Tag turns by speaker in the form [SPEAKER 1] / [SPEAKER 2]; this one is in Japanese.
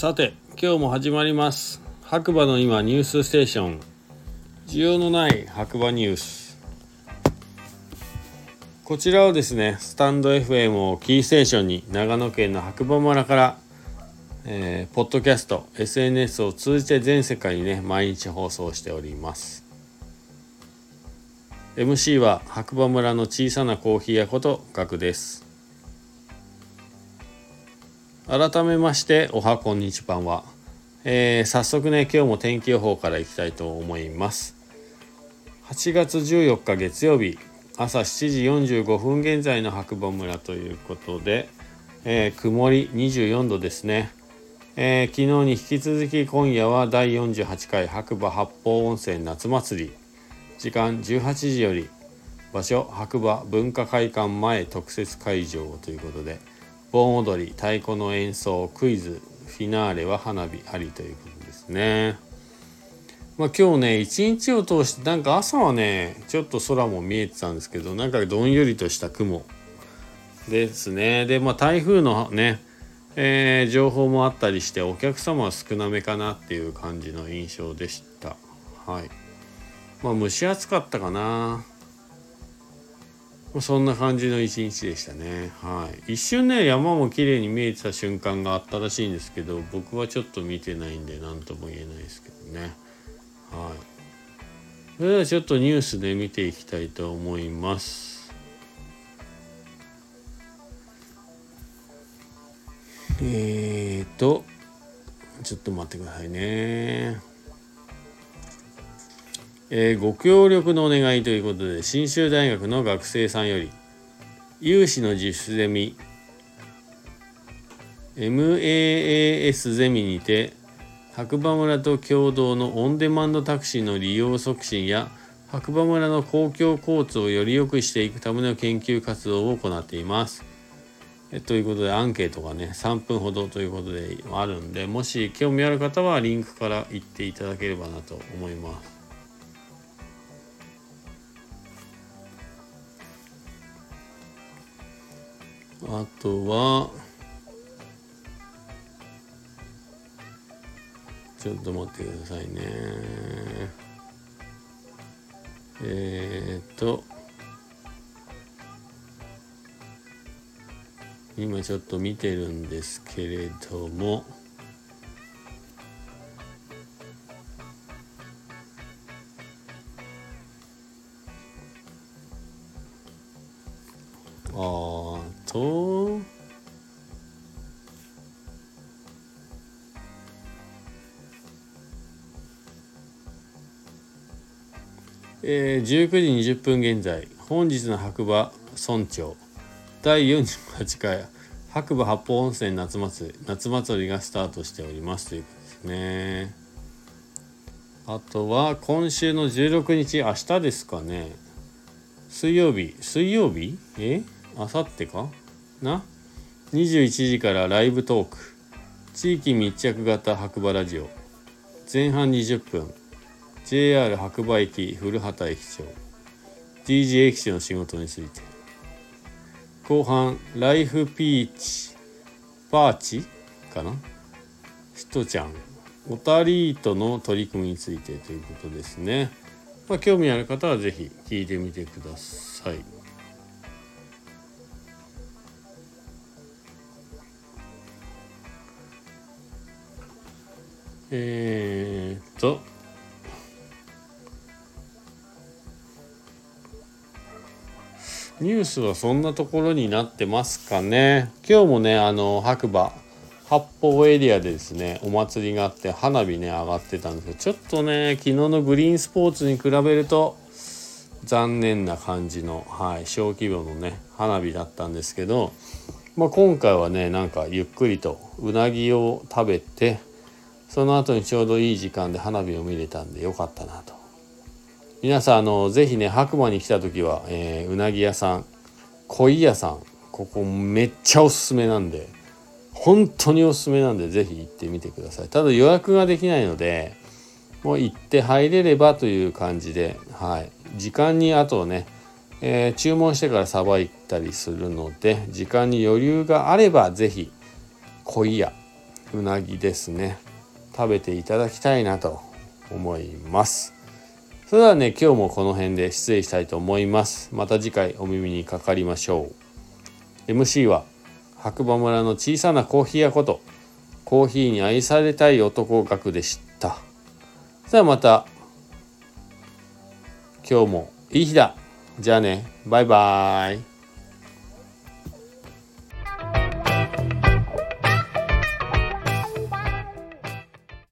[SPEAKER 1] さて今日も始まります。白馬の今ニュースステーション。需要のない白馬ニュース。こちらをですねスタンド FM をキーステーションに長野県の白馬村からえー、ポッドキャスト SNS を通じて全世界にね毎日放送しております。MC は白馬村の小さなコーヒー屋ことガクです。改めましておはこんにちばんは、えー、早速ね今日も天気予報からいきたいと思います。8月14日月曜日朝7時45分現在の白馬村ということで、えー、曇り24度ですね。えー、昨日に引き続き今夜は第48回白馬八方温泉夏祭り。時間18時より場所白馬文化会館前特設会場ということで盆踊り太鼓の演奏クイズフィナーレは花火ありということですね。まあ、今日ね一日を通してなんか朝はねちょっと空も見えてたんですけどなんかどんよりとした雲ですね。でまあ台風のねえー、情報もあったりしてお客様は少なめかなっていう感じの印象でした。はい。まあ蒸し暑かったかな。そんな感じの一日でしたね。はい。一瞬ね山も綺麗に見えてた瞬間があったらしいんですけど僕はちょっと見てないんで何とも言えないですけどね。はい。それではちょっとニュースで見ていきたいと思います。えーと、ちょっと待ってくださいね。えー、ご協力のお願いということで、信州大学の学生さんより、有志の自主ゼミ、MAAS ゼミにて、白馬村と共同のオンデマンドタクシーの利用促進や、白馬村の公共交通をより良くしていくための研究活動を行っています。えということでアンケートがね3分ほどということであるんでもし興味ある方はリンクから行っていただければなと思います。あとはちょっと待ってくださいね。えー、っと今ちょっと見てるんですけれどもあとえー、19時20分現在本日の白馬村長。第48回白馬八方温泉夏祭り夏祭りがスタートしておりますということですね。あとは今週の16日明日ですかね。水曜日水曜日？え？あさってか？な？21時からライブトーク。地域密着型白馬ラジオ。前半20分。JR 白馬駅古畑駅長。DJ 駅長の仕事について。後半ライフピーチパーチかな？ひとちゃん。オタリートの取り組みについてということですね、まあ、興味ある方は是非聞いてみてください。えー、っと。ニュースはそんなところになってますかね。今日もねあの白馬八方エリアでですねお祭りがあって花火ね上がってたんですけどちょっとね昨日のグリーンスポーツに比べると残念な感じの、はい、小規模のね花火だったんですけど、まあ、今回はねなんかゆっくりとうなぎを食べてその後にちょうどいい時間で花火を見れたんでよかったなと。皆さんあのぜひね白馬に来た時は、えー、うなぎ屋さん鯉屋さんここめっちゃおすすめなんで本当におすすめなんでぜひ行ってみてください。ただ予約ができないのでもう行って入れればという感じではい。時間にあとね、えー、注文してからさばいたりするので時間に余裕があればぜひ鯉屋うなぎですね。食べていただきたいなと思います。それではね今日もこの辺で失礼したいと思います。また次回お耳にかかりましょう。MC は白馬村の小さなコーヒー屋ことコーヒーに愛されたい男学でした。それではまた今日もいい日だ。じゃあねバイバーイ。